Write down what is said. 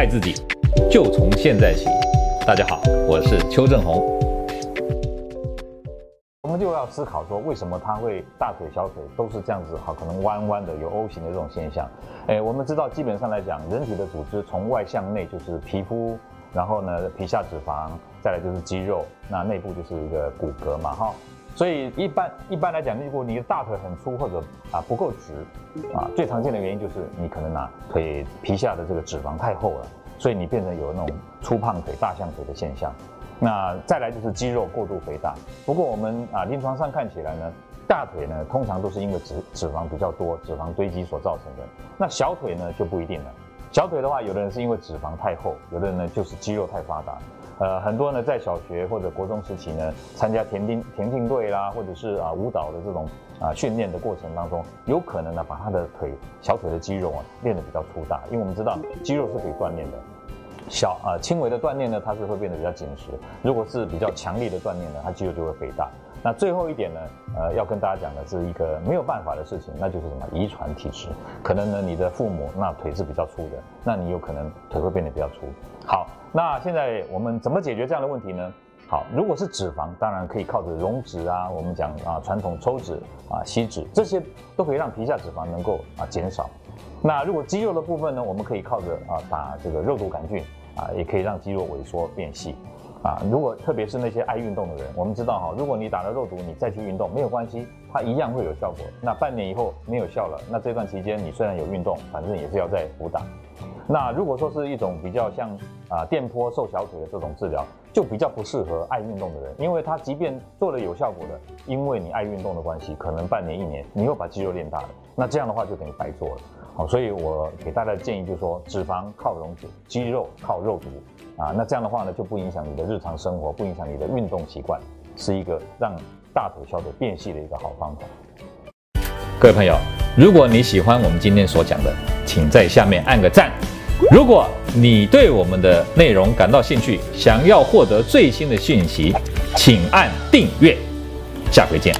爱自己，就从现在起。大家好，我是邱正洪。我们就要思考说，为什么他会大腿、小腿都是这样子？好，可能弯弯的，有 O 型的这种现象。哎，我们知道，基本上来讲，人体的组织从外向内就是皮肤，然后呢，皮下脂肪，再来就是肌肉，那内部就是一个骨骼嘛，哈。所以一般一般来讲，如果你的大腿很粗或者啊不够直啊，最常见的原因就是你可能啊腿皮下的这个脂肪太厚了，所以你变成有那种粗胖腿、大象腿的现象。那再来就是肌肉过度肥大。不过我们啊临床上看起来呢，大腿呢通常都是因为脂脂肪比较多、脂肪堆积所造成的。那小腿呢就不一定了。小腿的话，有的人是因为脂肪太厚，有的人呢就是肌肉太发达。呃，很多呢，在小学或者国中时期呢，参加田径田径队啦，或者是啊舞蹈的这种啊训练的过程当中，有可能呢，把他的腿小腿的肌肉啊练得比较粗大，因为我们知道肌肉是可以锻炼的，小啊轻微的锻炼呢，它是会变得比较紧实；如果是比较强力的锻炼呢，它肌肉就会肥大。那最后一点呢，呃，要跟大家讲的是一个没有办法的事情，那就是什么遗传体质，可能呢你的父母那腿是比较粗的，那你有可能腿会变得比较粗。好。那现在我们怎么解决这样的问题呢？好，如果是脂肪，当然可以靠着溶脂啊，我们讲啊传统抽脂啊吸脂，这些都可以让皮下脂肪能够啊减少。那如果肌肉的部分呢，我们可以靠着啊打这个肉毒杆菌啊，也可以让肌肉萎缩变细。啊，如果特别是那些爱运动的人，我们知道哈，如果你打了肉毒，你再去运动没有关系，它一样会有效果。那半年以后没有效了，那这段期间你虽然有运动，反正也是要再补打。那如果说是一种比较像啊电波瘦小腿的这种治疗，就比较不适合爱运动的人，因为他即便做了有效果的，因为你爱运动的关系，可能半年一年你又把肌肉练大了，那这样的话就等于白做了。好，所以我给大家的建议就是说，脂肪靠溶脂，肌肉靠肉毒啊，那这样的话呢就不影响你的日常生活，不影响你的运动习惯，是一个让大腿小腿变细的一个好方法。各位朋友，如果你喜欢我们今天所讲的，请在下面按个赞。如果你对我们的内容感到兴趣，想要获得最新的讯息，请按订阅。下回见。